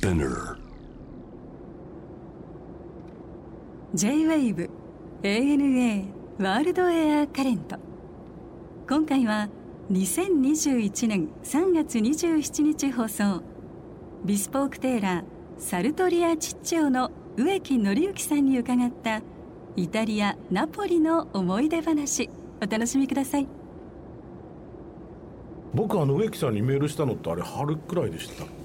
Spinner. J-WAVE ANA ワールドエアカレント今回は2021年3月27日放送。ビスポークテーラーサルトリア・チッチオの植木紀之さんに伺ったイタリア・ナポリの思い出話。お楽しみください。僕あの植木さんにメールしたのってあれ春くらいでしたっけ？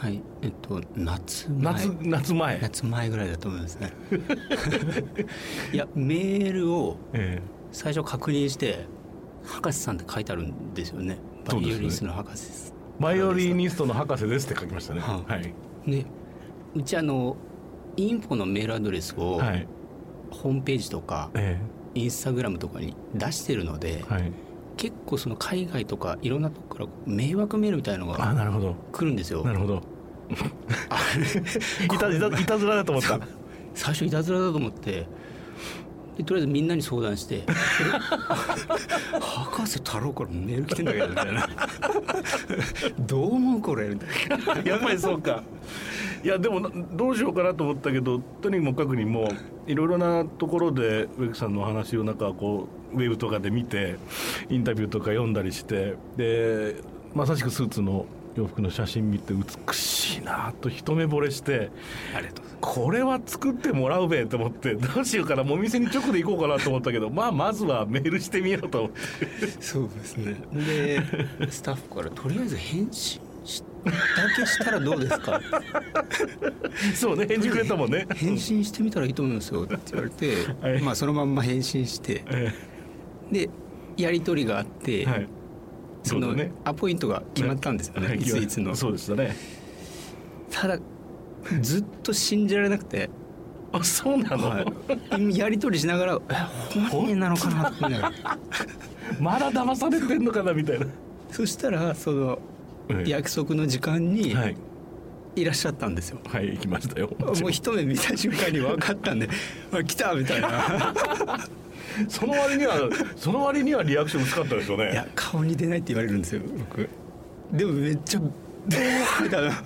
はいえっと夏前。夏夏前。夏前ぐらいだと思いますね。いやメールをえ最初確認して博士さんって書いてあるんですよね。バイオリニストの博士ですえバイオリニストの博士ですって書きましたね。ははい。でうちあのインフォのメールアドレスをはい。ホームページとかえインスタグラムとかに出してるので、えはい結構その海外とかいろんなとこから迷惑メールみたいなのがあなるほど。来るんですよ。なるほど。いたいたいたずらだと思った。最初いたずらだと思って。でとりあえずみんなに相談して「博士太郎からメール来てんだけど」みたいな「どう思うこれ」みたいな。やっぱりそうかいやでもどうしようかなと思ったけどとにもかくにもいろいろなところで植木さんのお話をなんかこうウェブとかで見てインタビューとか読んだりしてでまさしくスーツの洋服の写真見て美しいなと一目惚れしてありがとうございますこれは作ってもらうべと思ってどうしようかなもうお店に直で行こうかなと思ったけどまあまずはメールしてみようと思って。そうですね。でスタッフから「とりあえず返信。だけしたらどうですか?」そうね返事くれたもんね。返信してみたらいいと思いますよ」って言われて、はい。まあそのまんま返信してえでやり取りがあって、えはい。そのね。アポイントが決まったんですよね、はい。いついつの。そうでしたね。ただずっと信じられなくて、あそうなの、はい、やり取りしながら「え本人なのかな?」って まだ騙されてんのかなみたいな。そしたらそのはい約束の時間にはい。いらっしゃったんですよ、はい行きましたよ。もう一目見た瞬間に分かったんで「あ来た!」みたいな。その割にはその割にはリアクション薄かったですよね。いや顔に出ないって言われるんですよ僕。でもめっちゃ「でー」みたいな。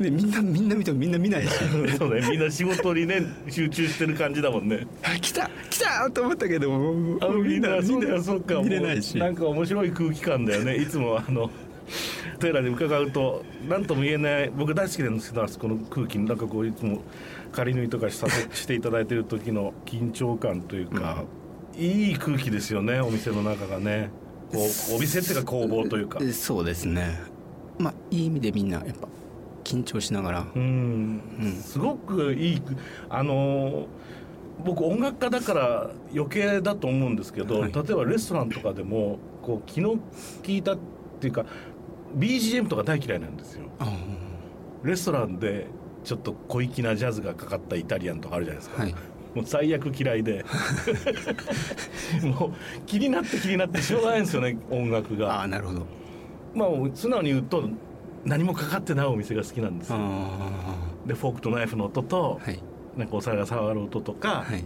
でみんなみんな見てもみんな見ないし。そうねみんな仕事にね集中してる感じだもんね。あ来た来たと思ったけどもあみんなみそうだよそうか見れないし。なんか面白い空気感だよね。いつもあのテーラーで伺うと何とも言えない僕大好きなんですけどあそこの空気なんかこういつも仮縫いとかさせしていただいてる時の緊張感というか、いい空気ですよねお店の中がね。こうお店っていうか工房というかえそうですね。まあいい意味でみんなやっぱ緊張しながら。うん。うん。すごくいいあの僕音楽家だから余計だと思うんですけど、はい。例えばレストランとかでもこう気の利いたっていうか BGM とか大嫌いなんですよ。あレストランでちょっと小粋なジャズがかかったイタリアンとかあるじゃないですか、はい。もう最悪嫌いで。もう気になって気になってしょうがないんですよね音楽あが。あなるほど。まあ素直に言うと何もかかってないお店が好きなんですよ。あでフォークとナイフの音と、あはい。なんかお皿が触る音とか、はい。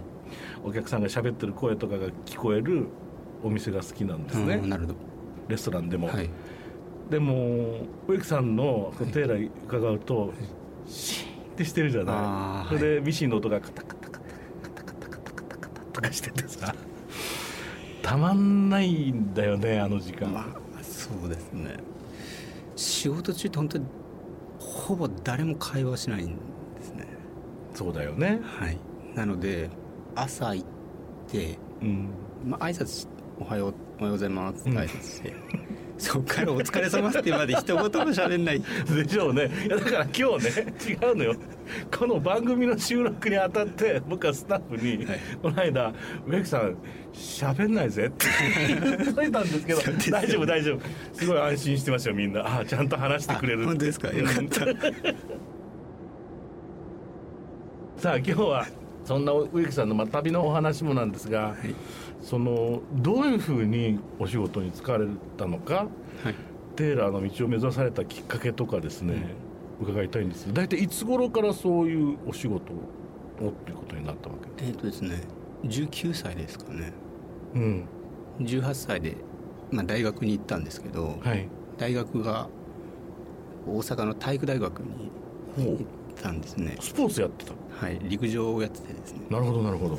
お客さんが喋ってる声とかが聞こえるお店が好きなんですね、レストランでも、はいでも植木さんのはいテーラー伺うと、シーンってしてるじゃない。それでミシンの音がカタカタカタカタカタカタカタカタとかしててさたまんないんだよねあの時間、まあそうですね仕事中って本当にほぼ誰も会話しないんですねそうだよねはいなので朝行ってうんまあ挨拶しおはようおはようございますって挨拶して、そっからお疲れ様ってまで一言も喋んないでしょうね。いやだから今日ね違うのよ。この番組の収録にあたって僕はスタッフに、はい。この間「植木さん喋んないぜ」って言っといたんですけど大丈夫大丈夫。すごい安心してましたよみんな。あちゃんと話してくれる本当ですか？よかった。さあ今日はそんな植木さんのまあ旅のお話もなんですが、い。そのどういうふうにお仕事に就かれたのかはい。テーラーの道を目指されたきっかけとかですね、伺いたいんです大体いつ頃からそういうお仕事をっていうことになったわけえっ、とですね19歳ですかね。うん。18歳で、まあ、大学に行ったんですけど、はい。大学が大阪の体育大学にほ行ったんですね。うスポーツやってた？はい。陸上をやっててですね。なるほどなるほど。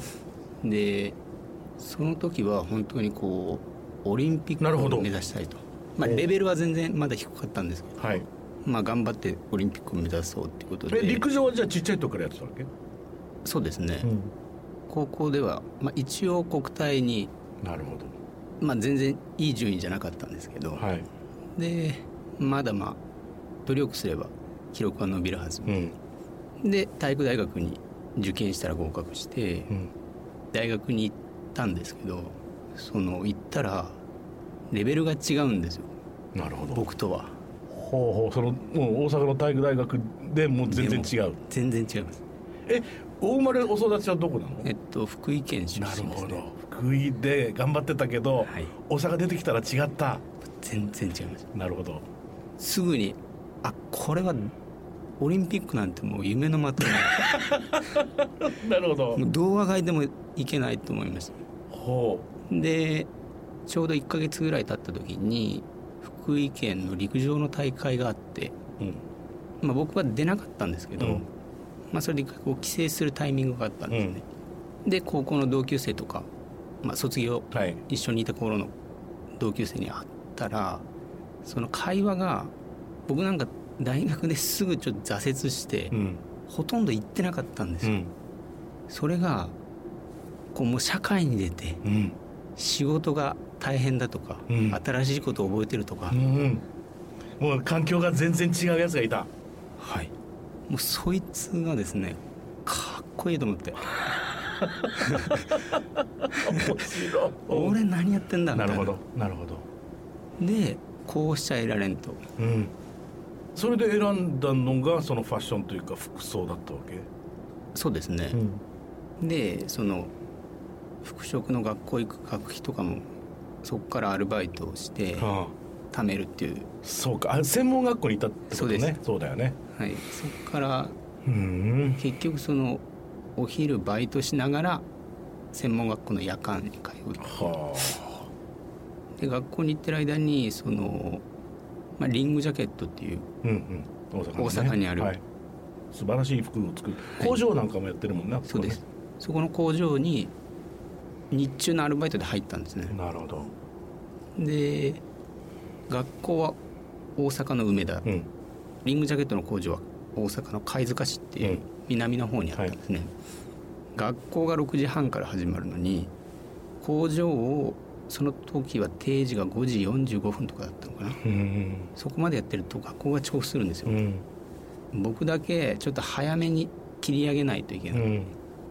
でその時は本当にこうオリンピックを目指したいと。まあおレベルは全然まだ低かったんですけどはい。まあ頑張ってオリンピックを目指そうっていうことで。え陸上はじゃあちっちゃい時からやってたわけ、そうですね、高校では、まあ、一応国体に、なるほまあ、全然いい順位じゃなかったんですけど、どはい。でまだまあ努力すれば記録は伸びるはず、うんで体育大学に受験したら合格してうん。大学に行ったんですけどその行ったらレベルが違うんですよ。なるほど。僕とは。ほうほう。そのもう大阪の体育大学でもう全然違う。全然違います。えお生まれお育ちはどこなの？えっと福井県出なるほど。身ですね福井で頑張ってたけど、はい。大阪出てきたら違った。全然違います。なるほど。すぐにあこれはオリンピックなんてもう夢のまた なるほど。動画外でもいけないと思いましたほでちょうど1ヶ月ぐらい経った時に福井県の陸上の大会があって、ううん。まあ、僕は出なかったんですけど、うん。まあ、それでこう帰省するタイミングがあったんですね、で高校の同級生とか、まあ、卒業はい。一緒にいた頃の同級生に会ったらその会話が僕なんか大学ですぐちょっと挫折して、うん。ほとんど行ってなかったんですよ、うん。それがこうもう社会に出てうん。仕事が大変だとか、うん。新しいことを覚えてるとか、うんもう環境が全然違うやつがいた。はい。もうそいつがですねかっこいいと思って。俺何やってんだみたな。ないるほどなるほど。でこうしちゃいられんと。うんそれで選んだのがそのファッションというか服装だったわけ？そうですね、でその服飾の学校行く学費とかもそこからアルバイトをしてああ。貯めるっていう、そうか。あ専門学校にいたってことね。そうだよね。はい、そこからうん。結局そのお昼バイトしながら専門学校の夜間に通う。はで学校に行ってる間にその、まあ、リングジャケットっていうあうんうん。大阪,、ね、大阪にあるはい、素晴らしい服を作る。はい。工場なんかもやってるもんね、そうです。そこの工場に日中のアルバイトで入ったんですね。なるほど。で学校は大阪の梅田、うん。リングジャケットの工場は大阪の貝塚市っていううん。南の方にあったんですね、学校が6時半から始まるのに工場をその時は定時が5時45分とかだったのかな。うん。そこまでやってると学校が遅刻するんですよ、うん。僕だけちょっと早めに切り上げないといけない、うん。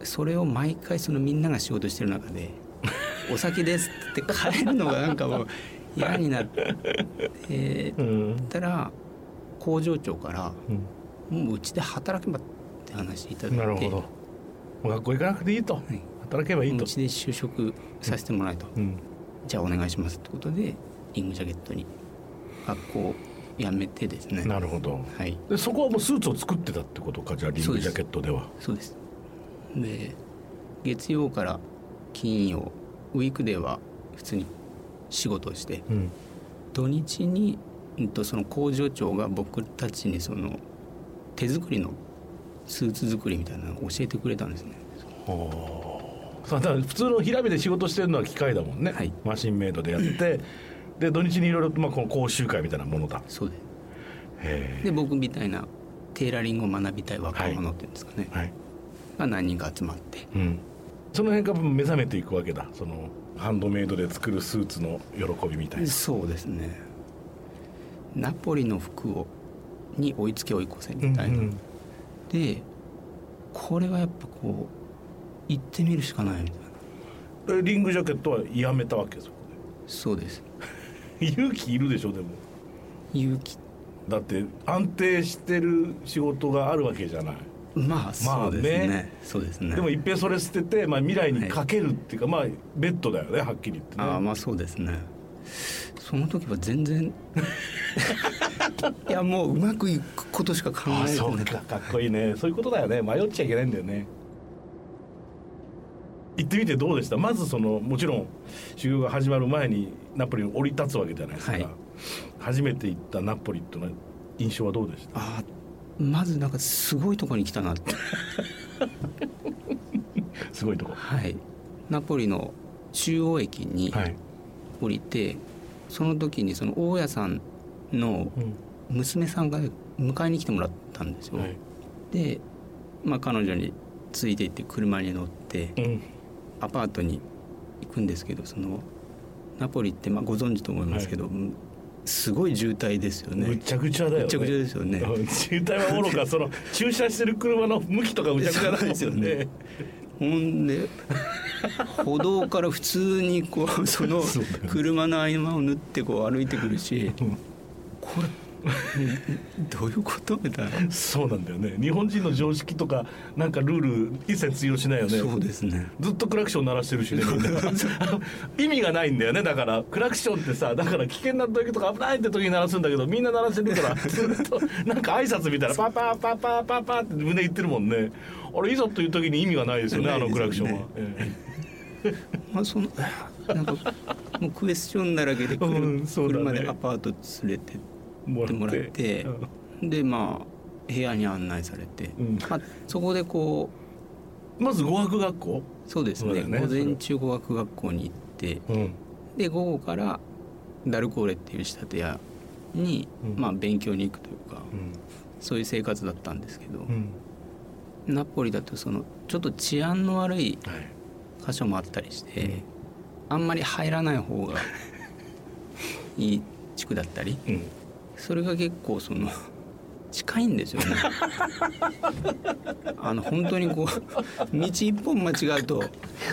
それを毎回そのみんなが仕事してる中で「お先です」って帰るのがなんかもう嫌になってうん。たら工場長からうん「もううちで働けば」って話いただいて。なるほど。学校行かなくていいと、い。働けばいいと。うちで就職させてもらえと、うんじゃあお願いしますってことでリングジャケットに学校を辞めてですね。なるほど。はい。でそこはもうスーツを作ってたってことかじゃあリングジャケットでは。そうです。で月曜から金曜ウィークデーは普通に仕事をしてうん。土日に、うんと、その工場長が僕たちにその手作りのスーツ作りみたいなのを教えてくれたんですね。そうだから普通の平火で仕事してるのは機械だもんね、はい。マシンメイドでやって。で土日にいろいろまあこの講習会みたいなものだ。そうでへで僕みたいなテーラリングを学びたい若者っていうんですかね、えはい、が何人か集まって。うん、その辺から目覚めていくわけだ。そのハンドメイドで作るスーツの喜びみたいな。そうですね。ナポリの服をに追いつけ追い越せみたいな、うんうん。でこれはやっぱこう行ってみるしかないみたいな。えリングジャケットはやめたわけそこそうです。で勇気いるでしょでも。勇気。だって安定してる仕事があるわけじゃない。まあそうですね,、ね。そうですね。でもいっぺんそれ捨てて、まあ、未来にかけるっていうか、まあベッドだよねはっきり言ってね。ああまあそうですね。その時は全然。いやもううまくいくことしか考あえてないそうかかっこいいね。そういうことだよね。迷っちゃいけないんだよね行ってみてどうでした？まずそのもちろん修行が始まる前にナポリに降り立つわけじゃないですか、はい。初めて行ったナポリってのは印象はどうでした？あまずなんかすごいとこに来たなって。すごいとこ。はい。ナポリの中央駅にはい、降りて、その時にその大家さんのうん。娘さんが迎えに来てもらったんですよ、はい。で、まあ、彼女についていって車に乗ってうんアパートに行くんですけどそのナポリってまあご存知と思いますけど、すごい渋滞ですよね。ぐっちゃぐちゃだよね。ぐっちゃぐちゃですよね。うん渋滞はおろかその駐車してる車の向きとかぐちゃぐちゃだもんですよね。ほんで歩道から普通にこうその車の合間を縫ってこう歩いてくるしうん。これ どういうことみたいな。そうなんだよね。日本人の常識とかなんかルール一切通用しないよね。そうですね。ずっとクラクション鳴らしてるしね 意味がないんだよね。だからクラクションってさだから危険な時とか危ないって時に鳴らすんだけどみんな鳴らしてるから ずっとなんか挨拶みたいなパパパパパパって胸言ってるもんね。あれいざという時に意味がないですよねあのクラクションは、えまあそのなんかもうクエスチョンだらけで、うんそうだね。車でアパート連れてってもらって。でまあ部屋に案内されて、うん。まあ、そこでこまず語学学校、うそうですね。ね午前中語学学校に行って。うん。で午後からダルコーレっていう仕立て屋に、うん。まあ、勉強に行くというか、うん。そういう生活だったんですけど、うん。ナポリだとそのちょっと治安の悪いはい。箇所もあったりして、うん。あんまり入らない方がいい地区だったりうんそれが結構その近いんですよね。あの本当にこう道一本間違うと。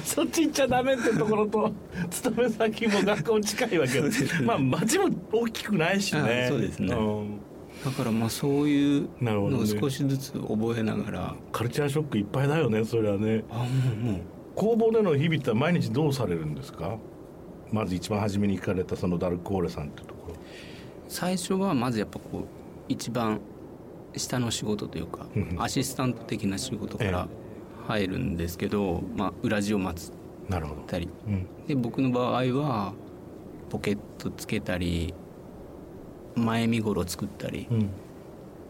そっち行っちゃダメってところと勤め先も学校近いわけ。ですね。まあ町も大きくないしね。あそうですね。ん。だからまあそういうなるほどね。のを少しずつ覚えながら、カルチャーショックいっぱいだよねそれはね。あもうもう。工房での日々って毎日どうされるんですか？まず一番初めに聞かれたそのダルコーレさんってところ最初はまずやっぱこう一番下の仕事というかうんアシスタント的な仕事から入るんですけど、まあ、裏地を待つなるほど。たりうん。で僕の場合はポケットつけたり前身頃作ったりっうん。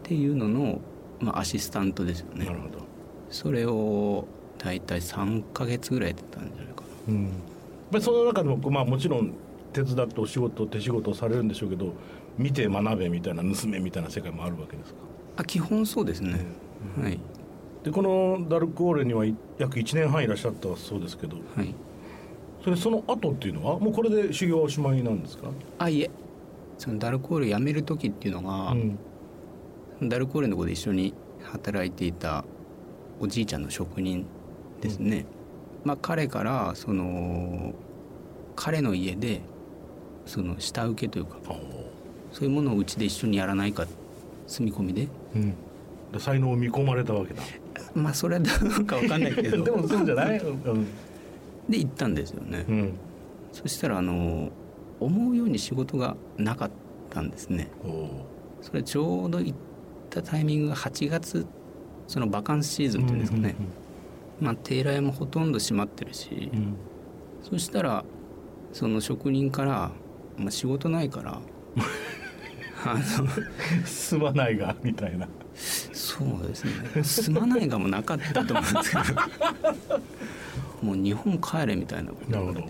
ていうのの、まあ、アシスタントですよね。なるほど。それを大体3ヶ月ぐらいやってたんじゃないかな。うん。その中でもまあもちろん手伝ってお仕事手仕事をされるんでしょうけど見て学べみたいな盗めみたいな世界もあるわけですか？あ基本そうですね、はい。でこのダルコーレには約1年半いらっしゃったそうですけどはい。それその後っていうのはもうこれで修行はおしまいなんですか？あいえ。そのダルコール辞める時っていうのが、うん。ダルコーレのとこで一緒に働いていたおじいちゃんの職人ですね、まあ彼からその彼の家でその下請けというかそういうものをうちで一緒にやらないか住み込みで。うん。で才能を見込まれたわけだ。まあそれはどうかわかんないけど。でもそうじゃない？うん。で行ったんですよね、うん。そしたらあの思うように仕事がなかったんですね。それちょうど行ったタイミングが8月そのバカンスシーズンっていうんですかね、まあテーラー屋もほとんど閉まってるし、うん。そしたらその職人から「まあ、仕事ないから。あ のすまないがみたいな。そうですねすまないがもなかったと思うんですけど。もう日本帰れみたいなことなるほど。い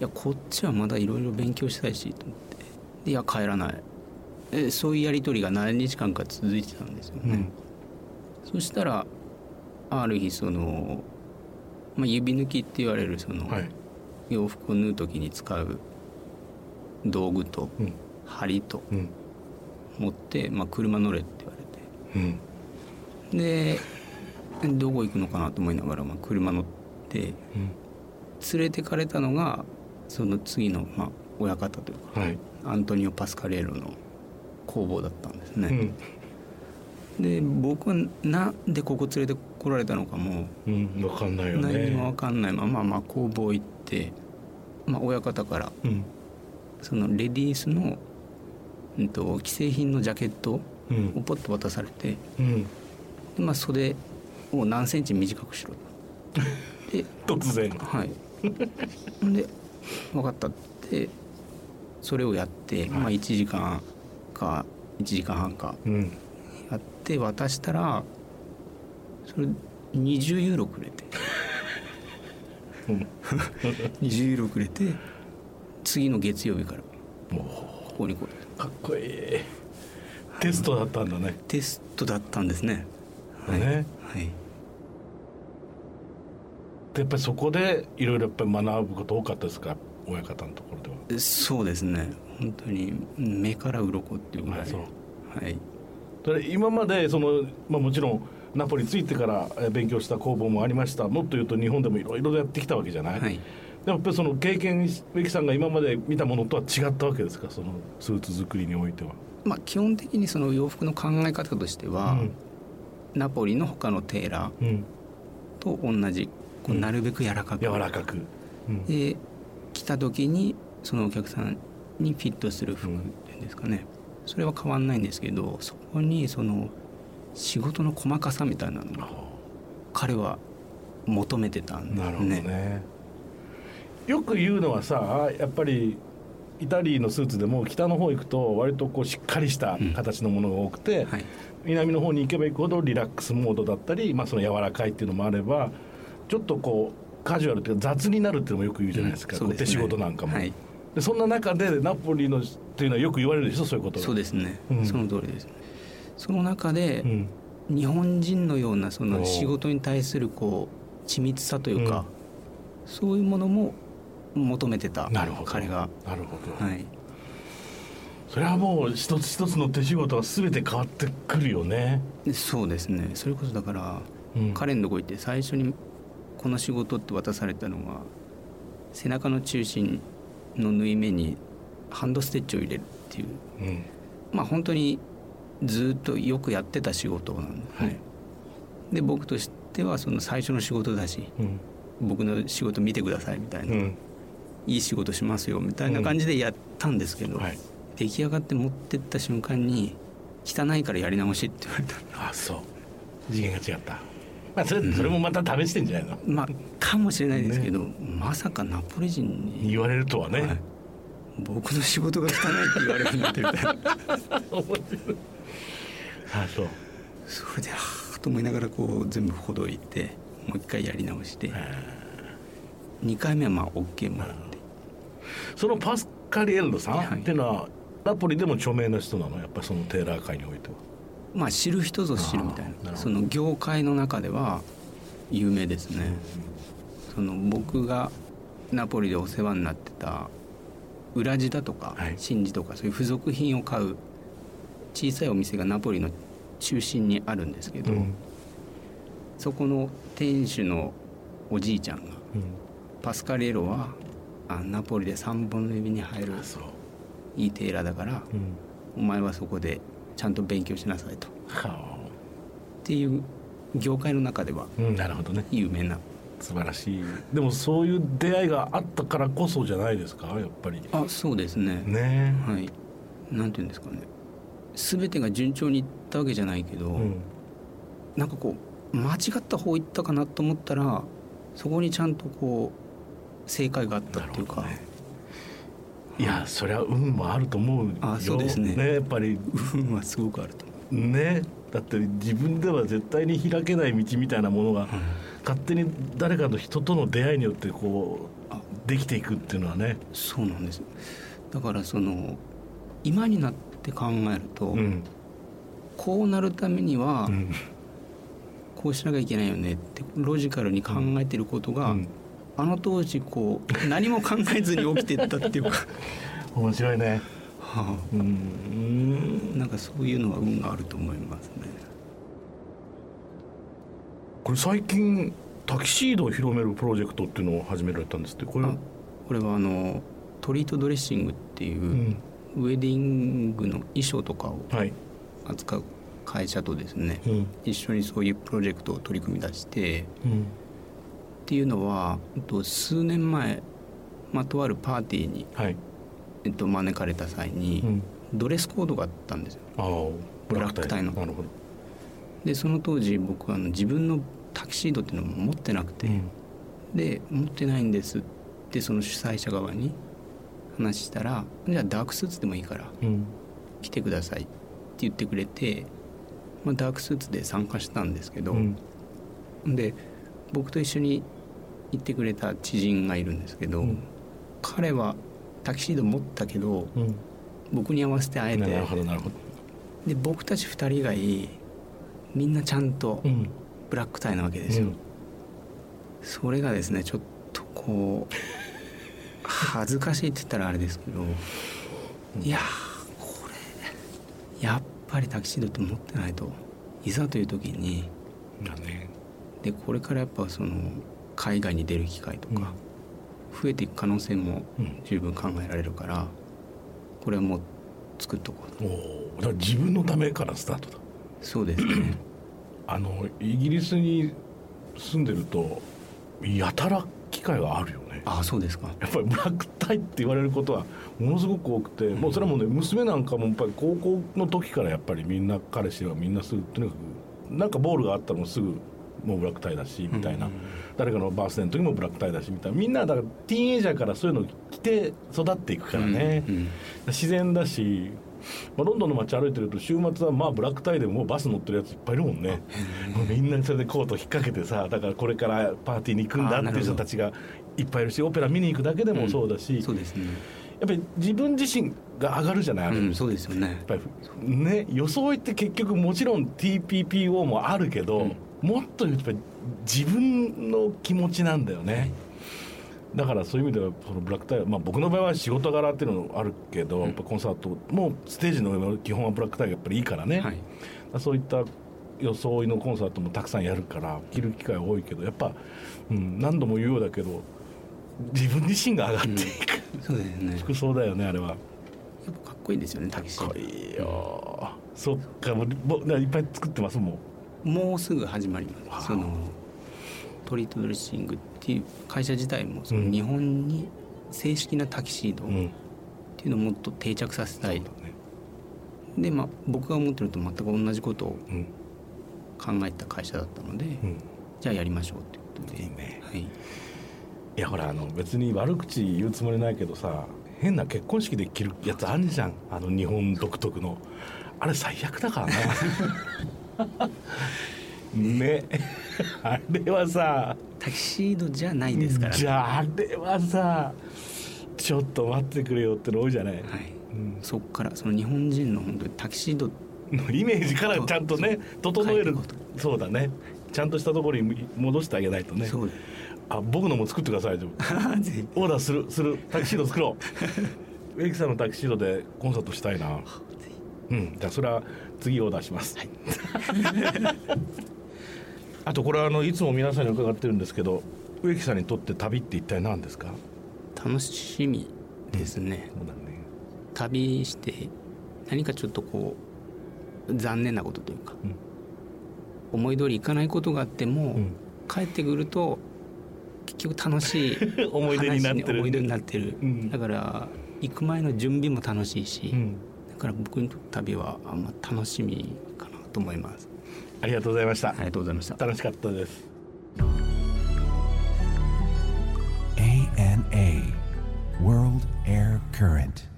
やこっちはまだいろいろ勉強したいしと思って。でいや帰らない。えそういうやり取りが何日間か続いてたんですよね、うん。そしたらある日その、まあ、指抜きって言われるその、はい。洋服を縫う時に使う道具とうん。針とうん。持って、まあ、車乗れって言わうん。れてでどこ行くのかなと思いながら、まあ、車乗ってうん。連れてかれたのがその次の、まあ、親方というかはい。アントニオ・パスカレーロの工房だったんですね、うん。で僕はなんでここ連れてこられたのかもうん。分かんないよ何にもね分かんないまま、まあ、工房行って、まあ、親方からうんそのレディースの、うん、と既製品のジャケットうん。をポッと渡されて、うん。でまあ、袖を何センチ短くしろと。で 突然。はい。で分かったってそれをやって、まあ、1時間か1時間半かうん。やって渡したらそれ20ユーロくれて。うん。20ユーロくれて次の月曜日から。もここに来いうかっこいい。テストだったんだね。テストだったんですね。はい、ねはい、でやっぱりそこでいろいろやっぱり学ぶこと多かったですか？親方のところでは。そうですね。本当に目から鱗っていうぐらい。あそう。はい。それ今までその、まあ、もちろんナポリについてからえー勉強した工房もありました。もっと言うと日本でもいろいろやってきたわけじゃない、はいやっぱりその経験植木さんが今まで見たものとは違ったわけですか？そのスーツ作りにおいては。まあ基本的にその洋服の考え方としては、ナポリの他のテーラうんうん。ーと同じこうなるべく柔らかく、柔らかく、うん。で着た時にそのお客さんにフィットする服っていうんですかね、それは変わんないんですけどそこにその仕事の細かさみたいなのを彼は求めてたんですなるほどねよく言うのはさやっぱりイタリーのスーツでも北の方行くと割とこうしっかりした形のものが多くて、はい。南の方に行けば行くほどリラックスモードだったり、まあ、その柔らかいっていうのもあればちょっとこうカジュアルっていうか雑になるっていうのもよく言うじゃないですか、うん。ね。手仕事なんかも、はい。でそんな中でナポリのっていうのはよく言われるでしょ？そういうことがそうですね、うん。その通りですその中でう、ん。日本人のようなそおのう仕事に対するこう緻密さというか、そういうものも求めてたなるほど。彼が。なるほど、はい。それはもう一つ一つの手仕事は全て変わってくるよね、でそうですね。それこそだから、うん。彼のとこ行って最初にこの仕事って渡されたのが背中の中心の縫い目にハンドステッチを入れるっていう。うん。まあ本当にずっとよくやってた仕事なんで。すね、はい。で僕としてはその最初の仕事だしうん。僕の仕事見てくださいみたいな、うんいい仕事しますよみたいな感じでやったんですけど、はい。出来上がって持ってった瞬間に汚いからやり直しって言われたあそう。次元が違った。まあそれそれもまた試してんじゃないの、まあかもしれないですけど、まさかナポリ人に、言われるとはね、はい。僕の仕事が汚いって言われるなんてみたいな。あそう。それではあと思いながらこう全部ほどいてもう一回やり直して2回目はまあ OK もらって。そのパスカリエルドさん、はい。っていうのはナポリでも著名な人なの？やっぱりそのテーラー界においては。まあ知る人ぞ知るみたいな。その業界の中では有名ですね、その僕がナポリでお世話になってた裏地だとかはい。真珠とかそういう付属品を買う小さいお店がナポリの中心にあるんですけど、うん。そこの店主のおじいちゃんがうんパスカリエロはあナポリで3本の指に入るいいテーラーだからうん、お前はそこでちゃんと勉強しなさいと。っはていう業界の中ではあ、うん、なるほどね。有名な。素晴らしい。でもそういう出会いがあったからこそじゃないですか？やっぱり。あそうですね。ね。はい。なんていうんですかね。全てが順調にいったわけじゃないけど、うん。なんかこう間違った方行ったかなと思ったらそこにちゃんとこう正解があったっていうか、ね。いやそりゃ運もあると思うよ。あそうですね。やっぱり。運はすごくあると思ねだって自分では絶対に開けない道みたいなものが、勝手に誰かの人との出会いによってこあうできていくっていうのはね、うそうなんです。だからその今になって考えると、うん。こうなるためにはうん。こうしなきゃいけないよねってロジカルに考えてることが、うんあの当時こう何も考えずに起きてったっていうか、面白いね。はうん。あ、なんかそういうのは運があると思いますね。これ最近タキシードを広めるプロジェクトっていうのを始められたんですって？これあこれはあのトリートドレッシングっていう、うん。ウェディングの衣装とかをはい、扱う会社とですね、うん。一緒にそういうプロジェクトを取り組み出してうんっていうのは、えっと、数年前、まあ、とあるパーティーに、はい、えっと、招かれた際に、うん、ドレスコードがあったんですよ。ああブラックタイの。なるほど、でその当時僕はあの自分のタキシードっていうのも持ってなくて、で持ってないんですってその主催者側に話したらじゃあダークスーツでもいいからうん。来てくださいって言ってくれて、まあ、ダークスーツで参加したんですけど、うん。で僕と一緒に行ってくれた知人がいるんですけど、うん。彼はタキシード持ったけどうん。僕に合わせてあえてなるほどなるほど。で僕たち2人以外みんなちゃんとうん。ブラックタイなわけですよ、それがですねちょっとこう恥ずかしいって言ったらあれですけどいやーこれやっぱりタキシードって持ってないといざという時にうんだね。でこれからやっぱその海外に出る機会とか増えていく可能性もうん。十分考えられるからこれはもう作っとこうと。おおだから自分のためからスタートだ。そうですね。あのイギリスに住んでるとやたら機会があるよね。ああそうですか。やっぱりブラックタイって言われることはものすごく多くて、もうそれはもうね娘なんかもやっぱり高校の時からやっぱりみんな彼氏はみんなすぐとにかくなんかボールがあったらもうすぐもうブラックタイだしみたいな、うん誰かのバースデーの時もブラックタイだしみたいな。みんなだからティーンエイジャーからそういうの着て育っていくからね、うんうん自然だし、まあ、ロンドンの街歩いてると週末はまあブラックタイでもうバス乗ってるやついっぱいいるもんね、もうみんなそれでコート引っ掛けてさだからこれからパーティーに行くんだっていう人たちがいっぱいいるしオペラ見に行くだけでもそうだし、そうですね。やっぱり自分自身が上がるじゃないうんやそうですよね。っぱりね装いって結局もちろん TPPO もあるけど、うんもっとやっぱり自分の気持ちなんだよね、だからそういう意味ではそのブラックタイヤ、まあ、僕の場合は仕事柄っていうのあるけど、やっぱコンサートもステージの上の基本はブラックタイヤがやっぱりいいからね、はい。そういった装いのコンサートもたくさんやるから着る機会多いけどやっぱ、うん、何度も言うようだけど自分自身が上がっていく、そうですね。服装だよねあれは。かっこいいですよねタキシードかっこいいよそっかもうもういっぱい作ってますももうすぐ始まります。そのトリートドレッシングっていう会社自体もそのうん。日本に正式なタキシードう、っうん、ていうのをもっと定着させたい、そうだね。でまあ僕が思ってると全く同じことをうん。考えた会社だったので、うん。じゃあやりましょうっていうことで。いいね。はい、いやほらあの別に悪口言うつもりないけどさ変な結婚式で着るやつあるじゃん。あの日本独特の。あれ最悪だからね ね。あれはさタキシードじゃないですから、ね、じゃああれはさちょっと待ってくれよっての多いじゃない、はい、うん。そっからその日本人の本当にタキシードのイメージからちゃんとね整えるそうだね。ちゃんとしたところに戻してあげないとね。あ僕のも作ってください オーダーするする。タキシード作ろう。植木さんのタキシードでコンサートしたいなうん。じゃあそれは次オーダーします、あとこれはあのいつも皆さんに伺ってるんですけど植木さんにとって旅って一体何ですか？楽しみですね、そうだね。旅して何かちょっとこう残念なことというか、うん。思い通りいかないことがあっても、うん。帰ってくると結局楽しい 思い出になってる。話思い出になってる、うん。だから行く前の準備も楽しいし、から僕にとって旅はあんま楽しみかなと思います。ありがとうございました。ありがとうございました。楽しかったです。ANA World Air Current